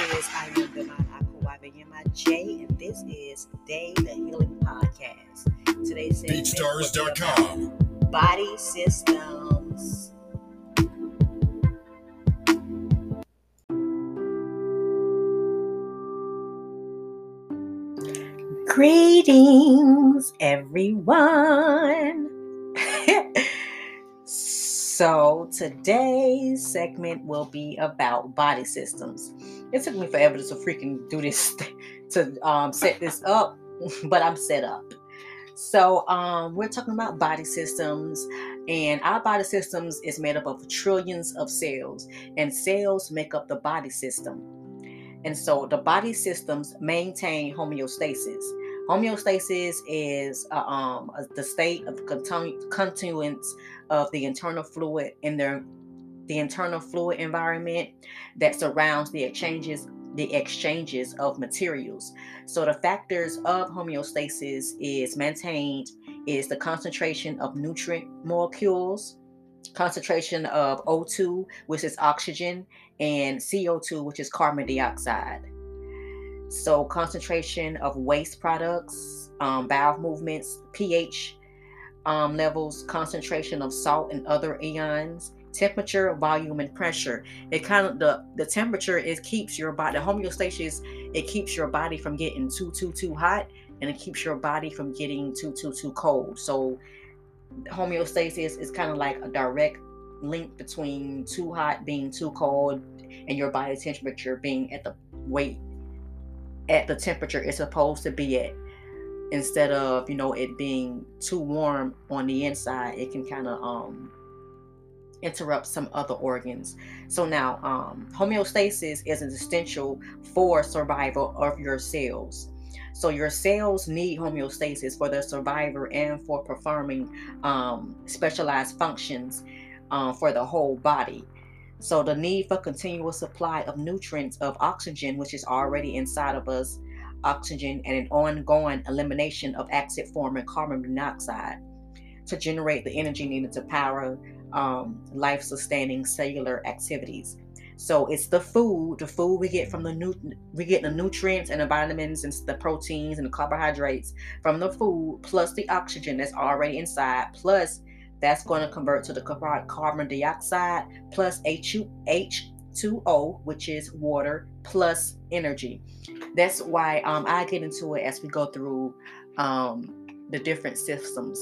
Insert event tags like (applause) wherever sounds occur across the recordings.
is I am Divine Aqua and this is Day the Healing Podcast. Today's BeatStars.com Body Systems. Greetings, everyone. So today's segment will be about body systems. It took me forever to freaking do this (laughs) to um, set this up, (laughs) but I'm set up. So um, we're talking about body systems, and our body systems is made up of trillions of cells, and cells make up the body system. And so the body systems maintain homeostasis. Homeostasis is uh, um, the state of continu- continuance of the internal fluid in their the internal fluid environment that surrounds the exchanges the exchanges of materials. So the factors of homeostasis is maintained is the concentration of nutrient molecules, concentration of O2, which is oxygen, and CO2, which is carbon dioxide. So concentration of waste products, um, bowel movements, pH um, levels, concentration of salt and other ions, temperature, volume, and pressure. It kind of the the temperature is keeps your body the homeostasis. It keeps your body from getting too too too hot, and it keeps your body from getting too too too cold. So homeostasis is kind of like a direct link between too hot being too cold and your body temperature being at the weight at the temperature it's supposed to be at. Instead of you know it being too warm on the inside it can kind of um interrupt some other organs. So now um homeostasis is essential for survival of your cells. So your cells need homeostasis for their survival and for performing um, specialized functions uh, for the whole body so the need for continuous supply of nutrients of oxygen which is already inside of us oxygen, and an ongoing elimination of acid forming carbon monoxide to generate the energy needed to power um, life sustaining cellular activities. So it's the food, the food we get from the new, we get the nutrients and the vitamins and the proteins and the carbohydrates from the food, plus the oxygen that's already inside, plus that's going to convert to the carbon dioxide, plus H H2O, which is water, plus energy. That's why um, I get into it as we go through um, the different systems.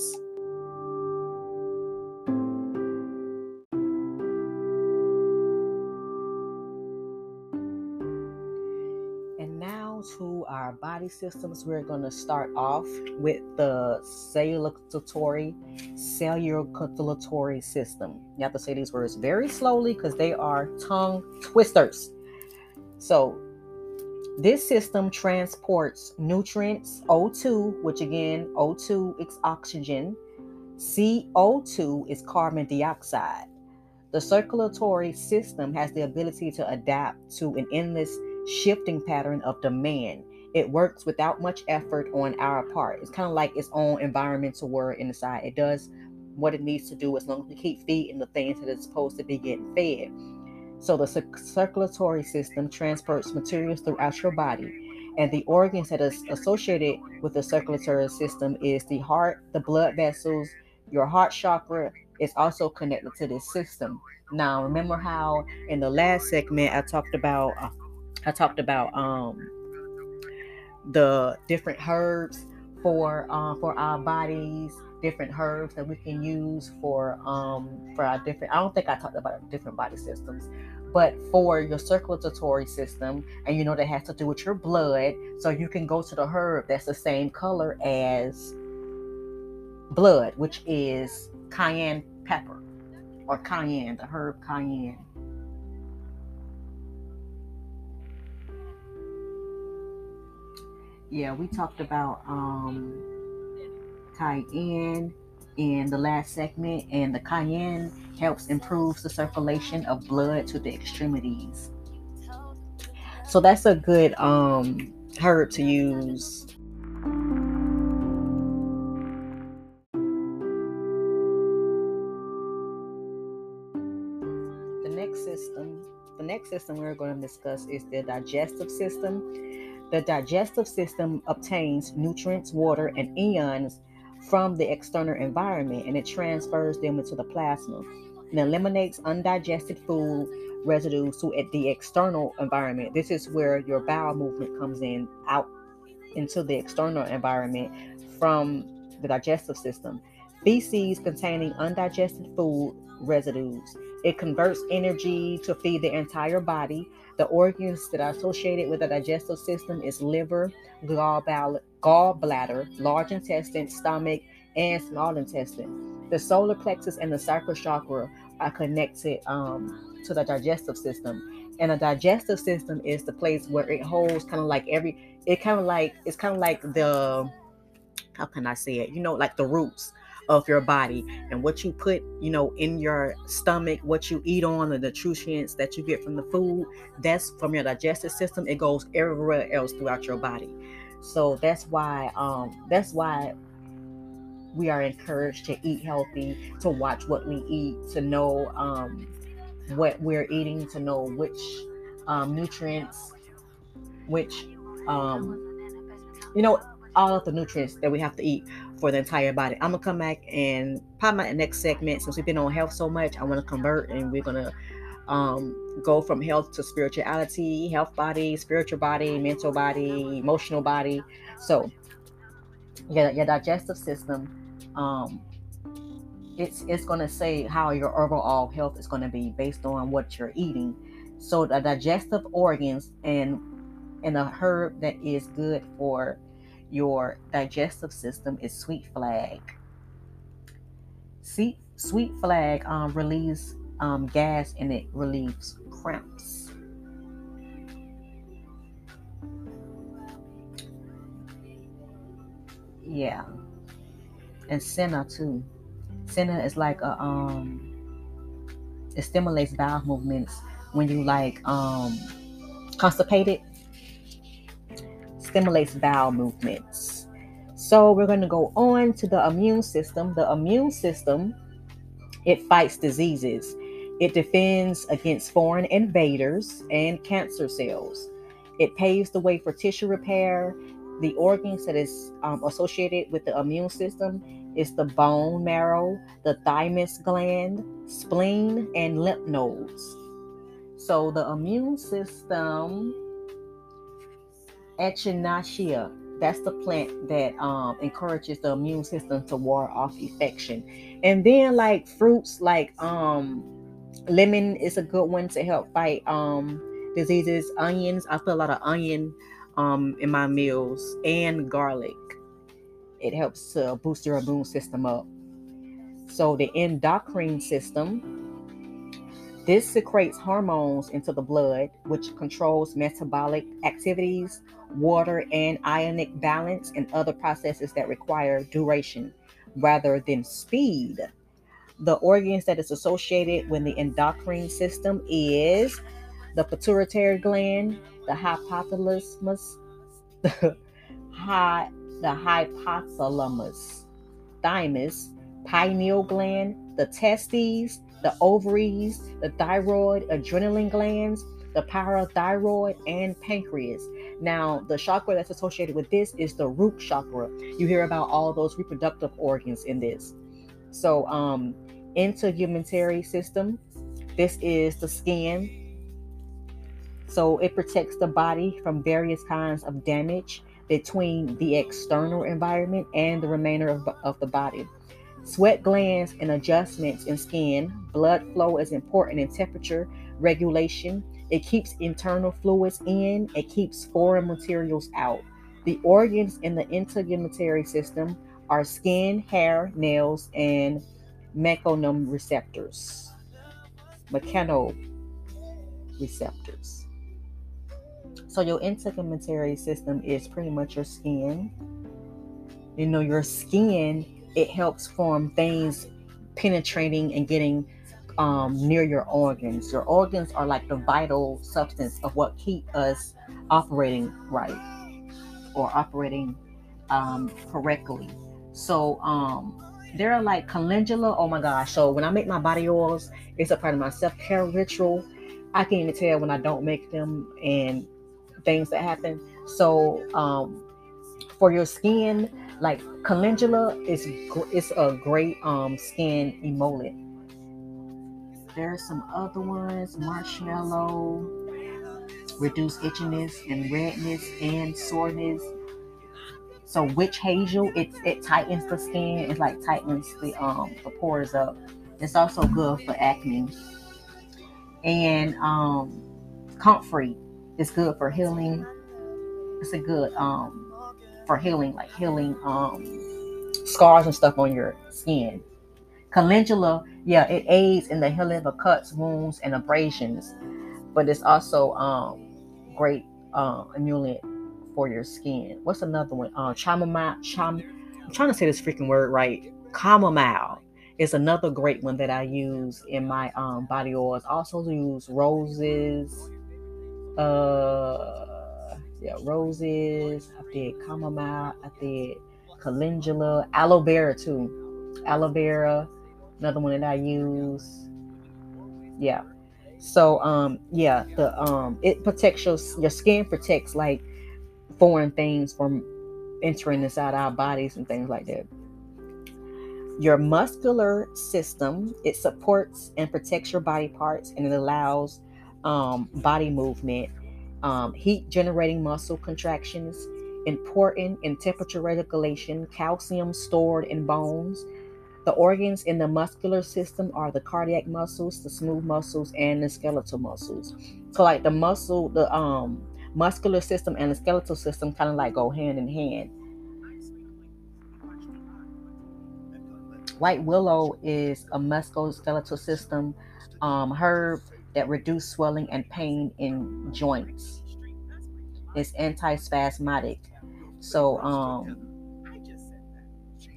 Body systems, we're going to start off with the circulatory circulatory system. You have to say these words very slowly because they are tongue twisters. So this system transports nutrients, O2, which again, O2 is oxygen, CO2 is carbon dioxide. The circulatory system has the ability to adapt to an endless shifting pattern of demand. It works without much effort on our part. It's kind of like its own environmental word inside. It does what it needs to do as long as we keep feeding the things that it's supposed to be getting fed. So the circulatory system transports materials throughout your body. And the organs that is associated with the circulatory system is the heart, the blood vessels, your heart chakra is also connected to this system. Now, remember how in the last segment I talked about uh, I talked about um the different herbs for uh, for our bodies different herbs that we can use for um for our different I don't think I talked about different body systems but for your circulatory system and you know that has to do with your blood so you can go to the herb that's the same color as blood which is cayenne pepper or cayenne the herb cayenne yeah we talked about um cayenne in the last segment, and the cayenne helps improves the circulation of blood to the extremities. So that's a good um, herb to use. The next system, the next system we're going to discuss is the digestive system. The digestive system obtains nutrients, water, and ions from the external environment and it transfers them into the plasma and eliminates undigested food residues to the external environment. This is where your bowel movement comes in out into the external environment from the digestive system. Feces containing undigested food residues. It converts energy to feed the entire body. The organs that are associated with the digestive system is liver, gallbladder, large intestine, stomach, and small intestine. The solar plexus and the sacral chakra are connected um, to the digestive system. And the digestive system is the place where it holds kind of like every, it kind of like, it's kind of like the, how can I say it? You know, like the roots of your body and what you put, you know, in your stomach, what you eat on, and the nutrients that you get from the food, that's from your digestive system. It goes everywhere else throughout your body. So that's why, um, that's why we are encouraged to eat healthy, to watch what we eat, to know um, what we're eating, to know which um, nutrients, which, um, you know, all of the nutrients that we have to eat for the entire body. I'm gonna come back and probably my next segment, since we've been on health so much, I want to convert and we're gonna um, go from health to spirituality, health body, spiritual body, mental body, emotional body. So, yeah, your digestive system um, it's it's to say how your overall health is to be based on what you're eating. So the digestive organs and and a herb that is good for your digestive system is sweet flag. See, sweet flag um, relieves um, gas and it relieves cramps. Yeah and senna too. Senna is like a um it stimulates bowel movements when you like um constipated. Stimulates bowel movements. So we're going to go on to the immune system. The immune system it fights diseases. It defends against foreign invaders and cancer cells. It paves the way for tissue repair. The organs that is um, associated with the immune system is the bone marrow, the thymus gland, spleen, and lymph nodes. So the immune system, Echinacea, that's the plant that um, encourages the immune system to ward off infection. And then like fruits like um, lemon is a good one to help fight um, diseases. Onions, I put a lot of onion um, in my meals and garlic it helps to boost your immune system up. So the endocrine system, this secretes hormones into the blood, which controls metabolic activities, water and ionic balance, and other processes that require duration rather than speed. The organs that is associated with the endocrine system is the pituitary gland, the hypothalamus, (laughs) the high the hypothalamus, thymus, pineal gland, the testes, the ovaries, the thyroid, adrenaline glands, the parathyroid, and pancreas. Now, the chakra that's associated with this is the root chakra. You hear about all those reproductive organs in this. So, um, integumentary system, this is the skin. So it protects the body from various kinds of damage between the external environment and the remainder of, of the body. Sweat glands and adjustments in skin. Blood flow is important in temperature regulation. It keeps internal fluids in, it keeps foreign materials out. The organs in the integumentary system are skin, hair, nails, and mechanoreceptors. Mechanoreceptors. So your integumentary system is pretty much your skin. You know, your skin, it helps form things penetrating and getting um, near your organs. Your organs are like the vital substance of what keep us operating right or operating um, correctly. So um, there are like calendula. Oh my gosh! So when I make my body oils, it's a part of my self care ritual I can even tell when I don't make them and things that happen. So um, for your skin, like calendula is it's a great um skin emollient. There are some other ones, marshmallow, reduce itchiness and redness and soreness. So witch hazel, it it tightens the skin. It like tightens the um the pores up. It's also good for acne. And um comfrey is good for healing. It's a good um for healing, like healing um, scars and stuff on your skin. Calendula, yeah, it aids in the healing of cuts, wounds, and abrasions, but it's also um, great uh, emollient for your skin. What's another one? Uh, chamomile. Cham- I'm trying to say this freaking word right. Chamomile is another great one that I use in my um, body oils. Also use roses. Uh, yeah, roses. I did chamomile. I did calendula, aloe vera too. Aloe vera, another one that I use. Yeah. So um yeah, the um it protects your your skin protects like foreign things from entering inside our bodies and things like that. Your muscular system, it supports and protects your body parts and it allows um, body movement um, heat generating muscle contractions, important in temperature regulation, calcium stored in bones. The organs in the muscular system are the cardiac muscles, the smooth muscles, and the skeletal muscles. So, like the muscle, the um muscular system and the skeletal system kind of like go hand in hand. White willow is a musculoskeletal system um, herb that reduce swelling and pain in joints. It's anti-spasmodic. So um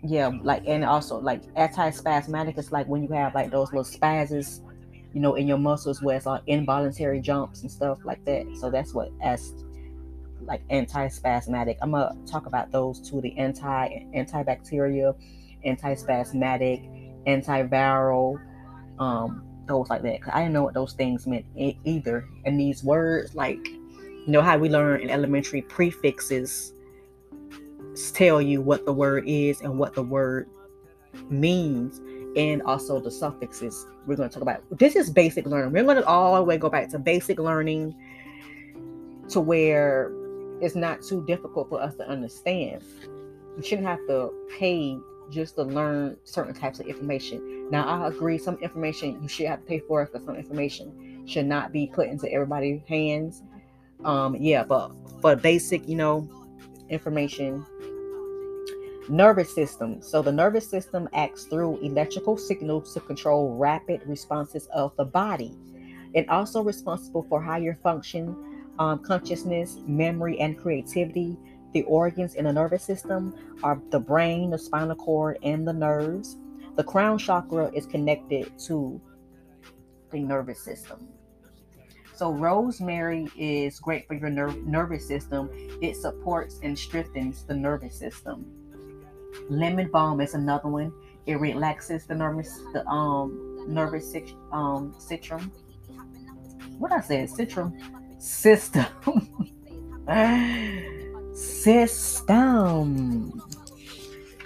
yeah, like and also like anti-spasmodic is like when you have like those little spasms, you know, in your muscles where it's like involuntary jumps and stuff like that. So that's what as like anti-spasmodic. I'm gonna talk about those two: the anti antibacterial, anti-spasmodic, antiviral, um, those like that. Cause I didn't know what those things meant e- either. And these words, like, you know how we learn in elementary prefixes tell you what the word is and what the word means, and also the suffixes. We're going to talk about this is basic learning. We're going to all the way go back to basic learning to where it's not too difficult for us to understand. You shouldn't have to pay just to learn certain types of information. Now, I agree, some information you should have to pay for because some information should not be put into everybody's hands. Um, yeah, but but basic, you know, information. Nervous system. So the nervous system acts through electrical signals to control rapid responses of the body. It also responsible for higher function, um, consciousness, memory, and creativity the organs in the nervous system are the brain, the spinal cord, and the nerves. The crown chakra is connected to the nervous system. So, rosemary is great for your ner- nervous system. It supports and strengthens the nervous system. Lemon balm is another one. It relaxes the nervous the um nervous um citrum. What I said, citrum system. (laughs) system.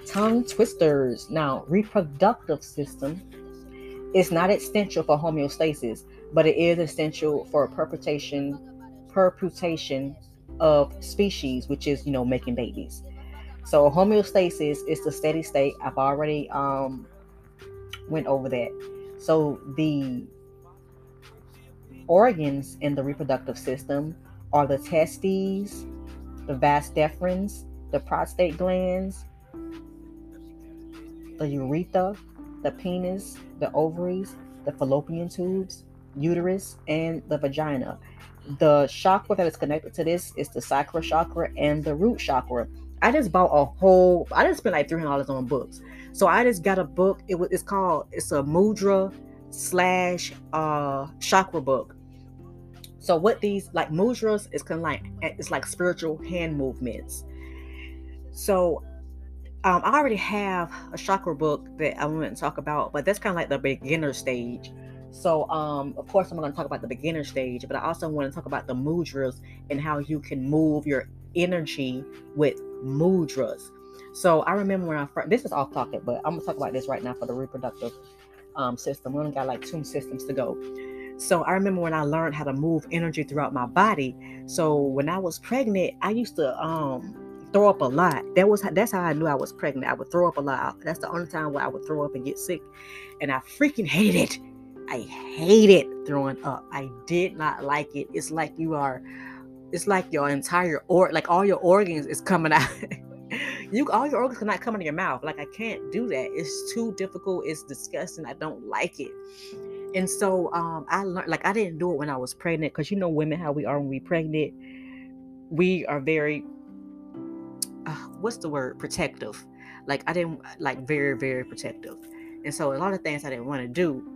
Tongue twisters. Now, reproductive system is not essential for homeostasis, but it is essential for perpetuation, perpetuation of species, which is you know making babies. So homeostasis is the steady state. I've already um went over that. So the organs in the reproductive system are the testes, the vas deferens, the prostate glands, the urethra, the penis, the ovaries, the fallopian tubes, uterus, and the vagina. The chakra that is connected to this is the sacral chakra and the root chakra. I just bought a whole. I just spent like three hundred dollars on books. So I just got a book. It was. It's called. It's a mudra slash uh chakra book. So what these like mudras is kind of like it's like spiritual hand movements. So um, I already have a chakra book that I want to talk about, but that's kind of like the beginner stage. So, um, of course, I'm going to talk about the beginner stage, but I also want to talk about the mudras and how you can move your energy with mudras. So, I remember when I first, this is off topic, but I'm going to talk about this right now for the reproductive um, system. We only got like two systems to go. So, I remember when I learned how to move energy throughout my body. So, when I was pregnant, I used to, um, throw up a lot. That was that's how I knew I was pregnant. I would throw up a lot. That's the only time where I would throw up and get sick, and I freaking hate it. I hated throwing up. I did not like it. It's like you are, it's like your entire or like all your organs is coming (laughs) out. you all your organs cannot come into your mouth. Like I can't do that. It's too difficult. It's disgusting. I don't like it. And so um I learned like I didn't do it when I was pregnant because you know women how we are when we pregnant. We are very what's the word protective. Like I didn't like very very protective. And so a lot of things I didn't want to do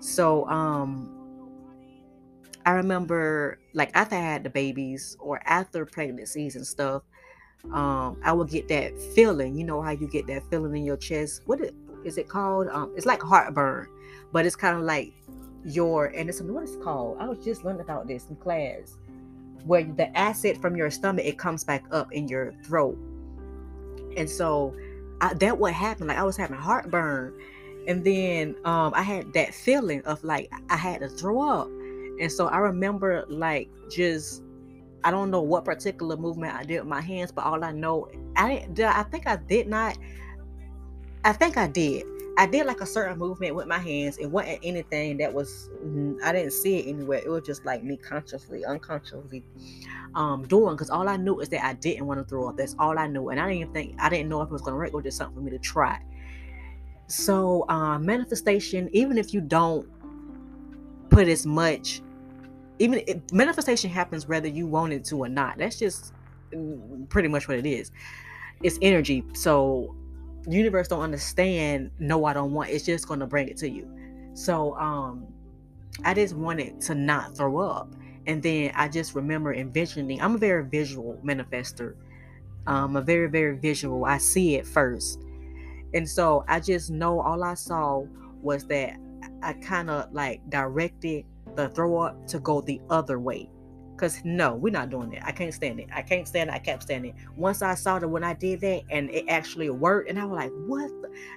so um I remember like after I had the babies or after pregnancies and stuff, um, I would get that feeling. You know how you get that feeling in your chest. What is it called? Um, it's like heartburn, but it's kind of like your and it's what it's called. I was just learning about this in class, where the acid from your stomach it comes back up in your throat, and so I, that what happened. Like I was having heartburn, and then um, I had that feeling of like I had to throw up. And so I remember like just I don't know what particular movement I did with my hands, but all I know I did I think I did not I think I did. I did like a certain movement with my hands. It wasn't anything that was I didn't see it anywhere. It was just like me consciously, unconsciously um doing because all I knew is that I didn't want to throw up. That's all I knew. And I didn't even think I didn't know if it was gonna work or just something for me to try. So, uh, manifestation, even if you don't put as much, even if, manifestation happens whether you want it to or not. That's just mm, pretty much what it is. It's energy. So, universe don't understand. No, I don't want. It's just to bring it to you. So, um, I just wanted to not throw up, and then I just remember envisioning. I'm a very visual manifester. Um, a very very visual. I see it first and so I just know all I saw was that I kind of like directed the throw up to go the other way. Cause no, we're not doing that. I can't stand it. I can't stand it. I kept standing. Once I saw that when I did that and it actually worked, and I was like, what?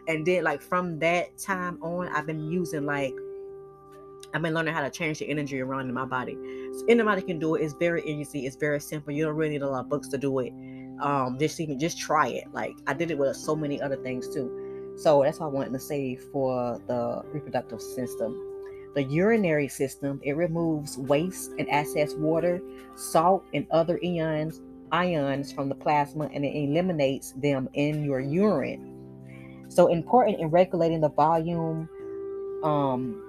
And then like from that time on, I've been using like I've been learning how to change the energy around in my body. So anybody can do it. It's very easy. It's very simple. You don't really need a lot of books to do it um just even just try it like i did it with so many other things too so that's what i wanted to say for the reproductive system the urinary system it removes waste and excess water salt and other ions ions from the plasma and it eliminates them in your urine so important in regulating the volume um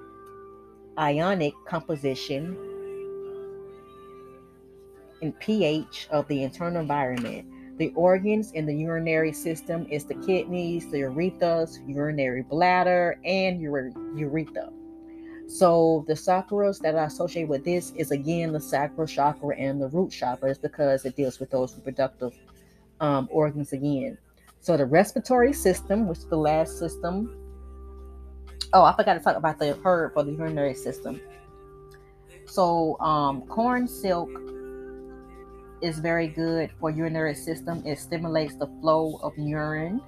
ionic composition and pH of the internal environment. The organs in the urinary system is the kidneys, the urethras, urinary bladder, and ure- urethra. So the chakras that are associated with this is again the sacral chakra and the root chakra, is because it deals with those reproductive um, organs again. So the respiratory system, which is the last system. Oh, I forgot to talk about the herb for the urinary system. So um, corn silk is very good for urinary system. It stimulates the flow of urine.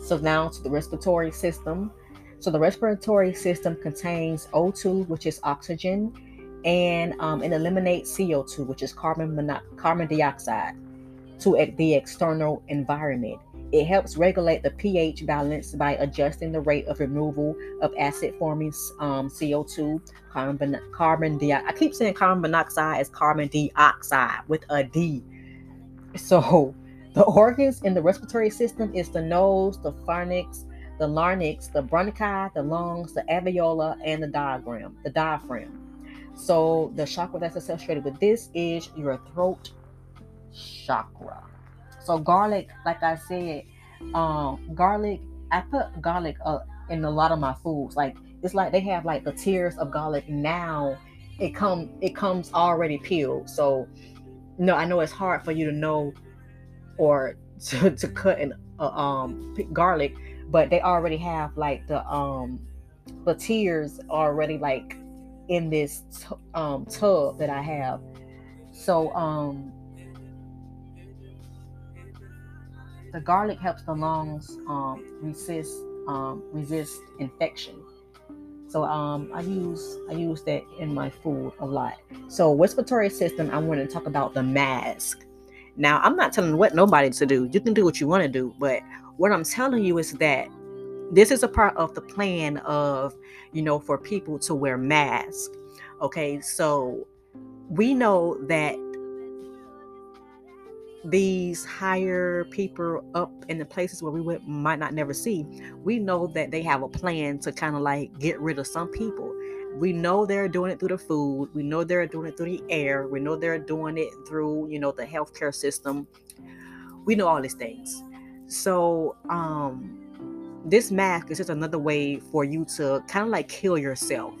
So now to the respiratory system. So the respiratory system contains O2, which is oxygen, and um, it eliminates CO2, which is carbon mono- carbon dioxide, to the external environment. It helps regulate the pH balance by adjusting the rate of removal of acid forming um, CO2, carbon, carbon dioxide. I keep saying carbon monoxide as carbon dioxide with a D. So, the organs in the respiratory system is the nose, the pharynx, the larynx, the bronchi, the lungs, the alveola, and the diaphragm. The diaphragm. So, the chakra that's associated with this is your throat chakra. So garlic, like I said, um, garlic. I put garlic uh, in a lot of my foods. Like it's like they have like the tiers of garlic now. It come it comes already peeled. So no, I know it's hard for you to know or (laughs) to, to cut an uh, um garlic, but they already have like the um the tears already like in this t- um, tub that I have. So um, the garlic helps the lungs um, resist um, resist infection. So um, I use I use that in my food a lot. So respiratory system, I want to talk about the mask. Now I'm not telling what nobody to do. You can do what you want to do, but what I'm telling you is that this is a part of the plan of you know for people to wear masks. Okay, so we know that these higher people up in the places where we might not never see, we know that they have a plan to kind of like get rid of some people. We know they're doing it through the food. We know they're doing it through the air. We know they're doing it through, you know, the healthcare system. We know all these things. So, um, this mask is just another way for you to kind of like kill yourself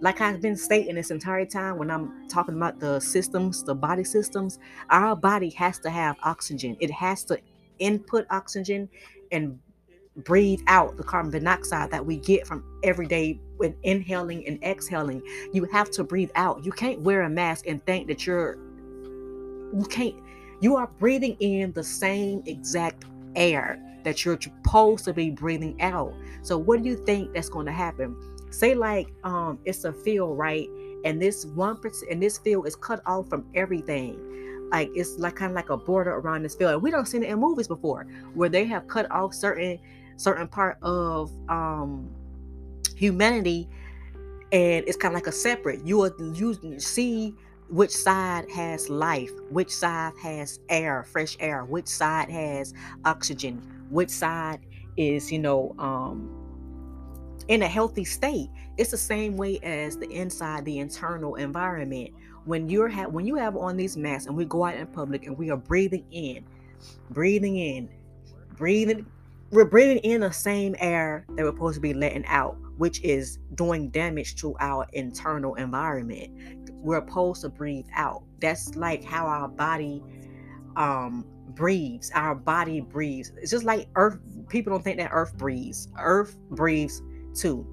like I've been stating this entire time when I'm talking about the systems, the body systems, our body has to have oxygen. It has to input oxygen and breathe out the carbon dioxide that we get from every day with inhaling and exhaling. You have to breathe out. You can't wear a mask and think that you're you can't you are breathing in the same exact air that you're supposed to be breathing out. So what do you think that's going to happen? say like um it's a field right and this one percent and this field is cut off from everything like it's like kind of like a border around this field and we don't see it in movies before where they have cut off certain certain part of um humanity and it's kind of like a separate you will you see which side has life which side has air fresh air which side has oxygen which side is you know um in a healthy state. It's the same way as the inside, the internal environment. When you're ha- when you have on these masks and we go out in public and we are breathing in, breathing in, breathing, we're breathing in the same air that we're supposed to be letting out, which is doing damage to our internal environment. We're supposed to breathe out. That's like how our body um breathes. Our body breathes. It's just like earth. People don't think that earth breathes. Earth breathes too.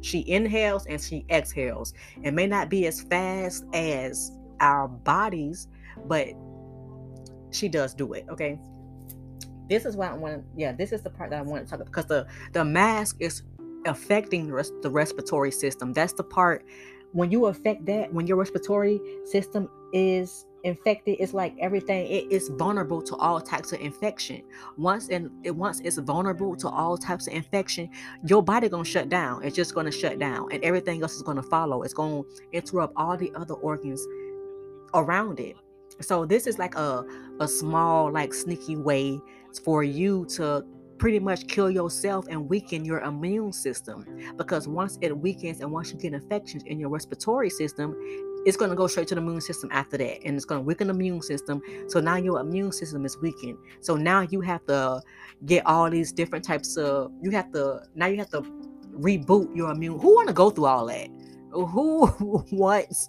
She inhales and she exhales. It may not be as fast as our bodies, but she does do it. Okay. This is what I want. Yeah, this is the part that I want to talk about because the the mask is affecting the, res- the respiratory system. That's the part when you affect that. When your respiratory system is infected it's like everything it is vulnerable to all types of infection once and it once it's vulnerable to all types of infection your body gonna shut down it's just gonna shut down and everything else is gonna follow it's gonna interrupt all the other organs around it so this is like a a small like sneaky way for you to pretty much kill yourself and weaken your immune system. Because once it weakens and once you get infections in your respiratory system it's going to go straight to the immune system after that and it's going to weaken the immune system. So now your immune system is weakened. So now you have to get all these different types of you have to now you have to reboot your immune who want to go through all that? Who (laughs) wants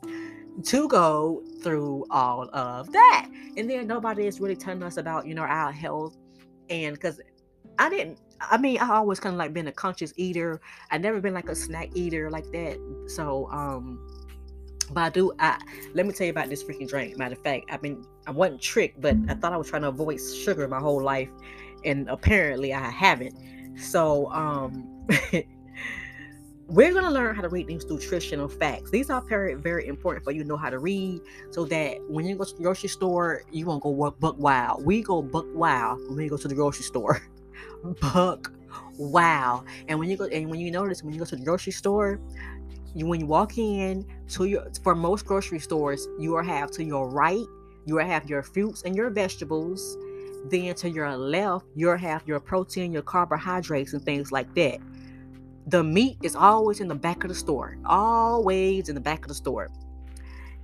to go through all of that? And then nobody is really telling us about you know our health. And because i didn't I mean, I always kind of like been a conscious eater. I never been like a snack eater like that. So, um, but I do. I let me tell you about this freaking drink. Matter of fact, I've been I wasn't tricked, but I thought I was trying to avoid sugar my whole life, and apparently I haven't. So um, (laughs) we're gonna learn how to read these nutritional facts. These are very very important for you to know how to read, so that when you go to the grocery store, you won't go buck wild. We go buck wild when we go to the grocery store. (laughs) buck wow and when you go and when you notice when you go to the grocery store you when you walk in to your for most grocery stores, you will have to your right, you will have your fruits and your vegetables. Then to your left, you'll have your protein, your carbohydrates, and things like that. The meat is always in the back of the store, always in the back of the store.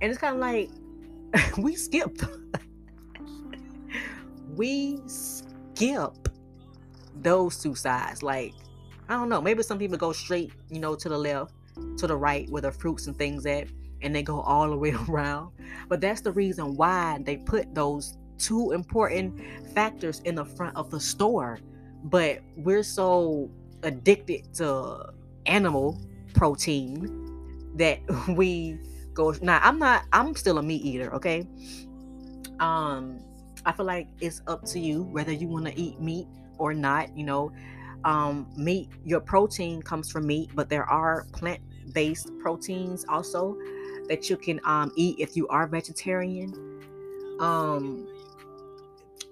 And it's kind of like (laughs) we skip. (laughs) we skip those two sides. Like, I don't know, maybe some people go straight, you know, to the left to the right where the fruits and things at and they go (laughs) all the way around. But that's the reason why they put those two important factors in the front of the store. But we're so addicted to animal protein that (laughs) we go now i'm not i'm still a meat eater okay? Um i feel like it's up to you whether you want to eat meat or not you know um meat your protein comes from meat but there are plant-based proteins also that you can um eat if you are vegetarian um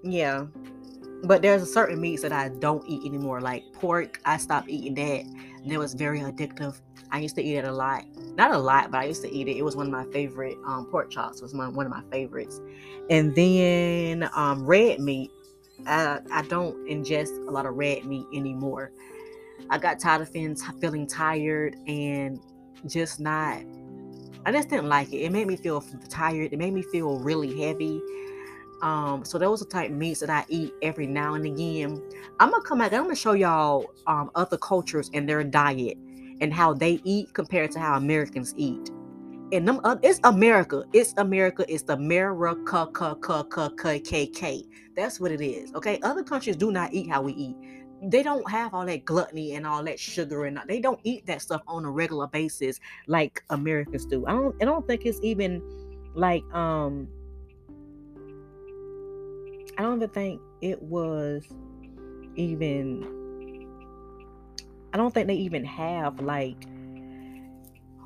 yeah but there's a certain meats that I don't eat anymore. Like pork, I stopped eating that. And it was very addictive. I used to eat it a lot. Not a lot, but I used to eat it. It was one of my favorite. Um, pork chops was my, one of my favorites. And then um, red meat. I, I don't ingest a lot of red meat anymore. I got tired of feeling, feeling tired and just not. I just didn't like it. It made me feel tired. It made me feel really heavy um, so those are type meats that I eat every now and again. I'm gonna come back. I'm gonna show y'all um, other cultures and their diet and how they eat compared to how Americans eat. And them, it's America. It's America. It's the America. K That's what it is. Okay. Other countries do not eat how we eat. They don't have all that gluttony and all that sugar and they don't eat that stuff on a regular basis like Americans do. I don't. I don't think it's even like um I don't even think it was even I don't think they even have like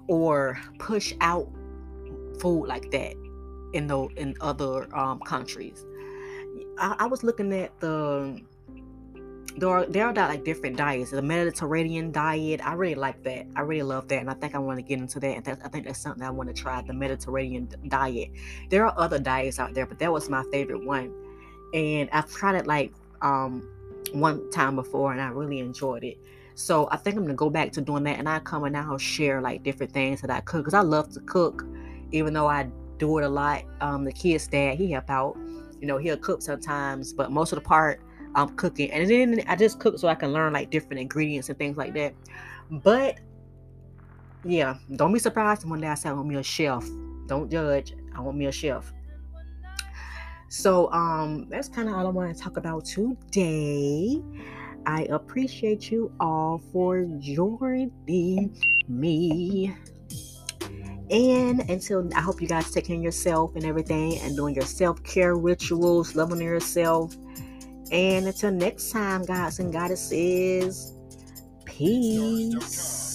or push out food like that in the in other um, countries. I, I, was looking at the there are there are like different diets. The Mediterranean diet, I really like that. I really love that, and I think I want to get into that. And I think that's something I want to try. The Mediterranean diet. There are other diets out there, but that was my favorite one and I've tried it like um one time before and I really enjoyed it. So I think I'm gonna go back to doing that and I come and I'll share like different things that I cook because I love to cook, even though I do it a lot. Um, the kid's dad he help out, you know, he'll cook sometimes, but most of the part I'm cooking, and then I just cook so I can learn like different ingredients and things like that. But yeah, don't be surprised when I say I want me a chef. Don't judge. I want me a chef. So um that's kind of all I want to talk about today. I appreciate you all for joining me. And until I hope you guys take care of yourself and everything and doing your self-care rituals, loving yourself. And until next time, guys and goddesses, peace.